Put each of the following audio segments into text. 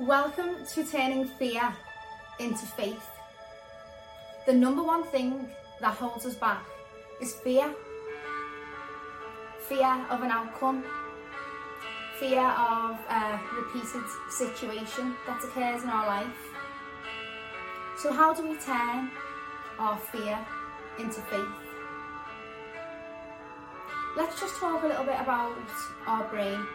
Welcome to turning fear into faith. The number one thing that holds us back is fear. Fear of an outcome, fear of a repeated situation that occurs in our life. So, how do we turn our fear into faith? Let's just talk a little bit about our brain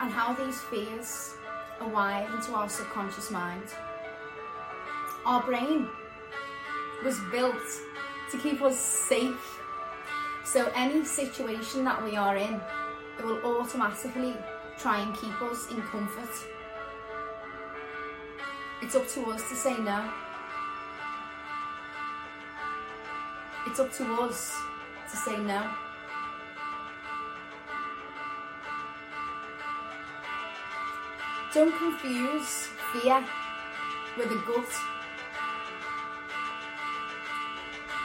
and how these fears are wired into our subconscious mind. Our brain was built to keep us safe. So any situation that we are in, it will automatically try and keep us in comfort. It's up to us to say no. It's up to us to say no. Don't confuse fear with a gut.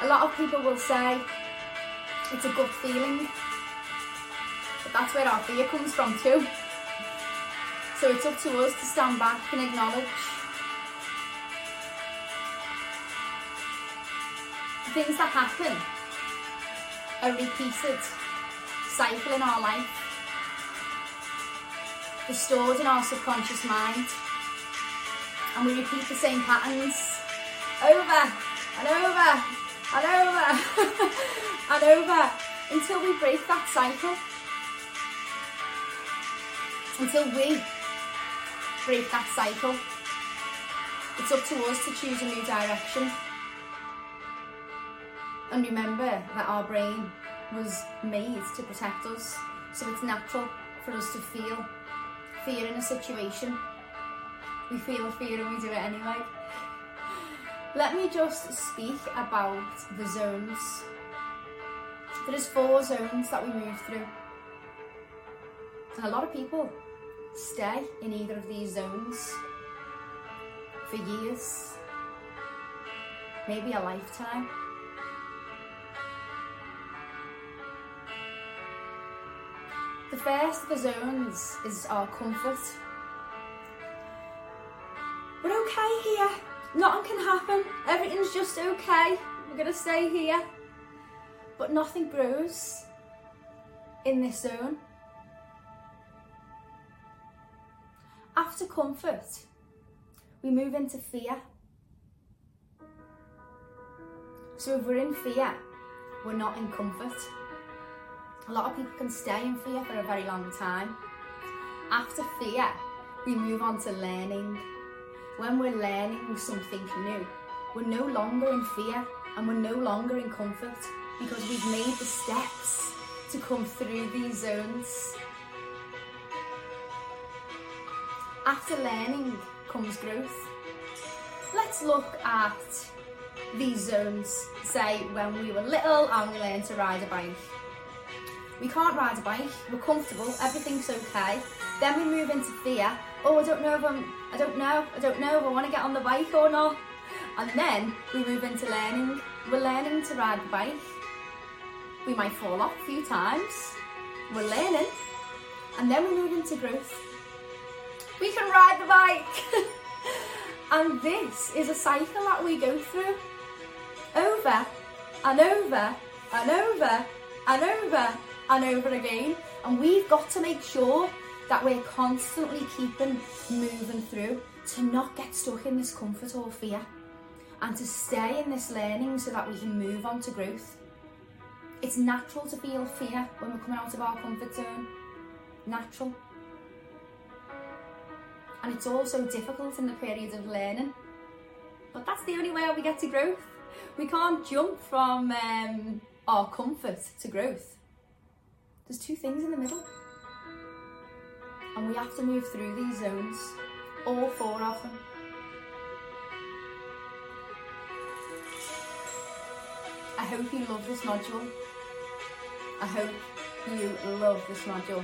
A lot of people will say it's a gut feeling, but that's where our fear comes from too. So it's up to us to stand back and acknowledge things that happen a repeated cycle in our life are stored in our subconscious mind. And we repeat the same patterns over and over and over and over until we break that cycle. Until we break that cycle. It's up to us to choose a new direction. And remember that our brain was made to protect us, so it's natural for us to feel fear in a situation. We feel a fear and we do it anyway. Let me just speak about the zones. There's four zones that we move through. And a lot of people stay in either of these zones for years, maybe a lifetime. The first of the zones is our comfort. We're okay here. Nothing can happen. Everything's just okay. We're going to stay here. But nothing grows in this zone. After comfort, we move into fear. So if we're in fear, we're not in comfort. A lot of people can stay in fear for a very long time. After fear, we move on to learning. When we're learning something new, we're no longer in fear and we're no longer in comfort because we've made the steps to come through these zones. After learning comes growth. Let's look at these zones, say when we were little and we learned to ride a bike. We can't ride a bike, we're comfortable, everything's okay. Then we move into fear. Oh, I don't know if I'm, I don't know, I don't know if I want to get on the bike or not. And then we move into learning. We're learning to ride the bike. We might fall off a few times. We're learning. And then we move into growth. We can ride the bike. and this is a cycle that we go through over and over and over and over and over again. And we've got to make sure that we're constantly keeping moving through to not get stuck in this comfort or fear and to stay in this learning so that we can move on to growth. It's natural to feel fear when we're coming out of our comfort zone. Natural. And it's also difficult in the period of learning. But that's the only way we get to growth. We can't jump from um, our comfort to growth. There's two things in the middle. And we have to move through these zones, all four of them. I hope you love this module. I hope you love this module.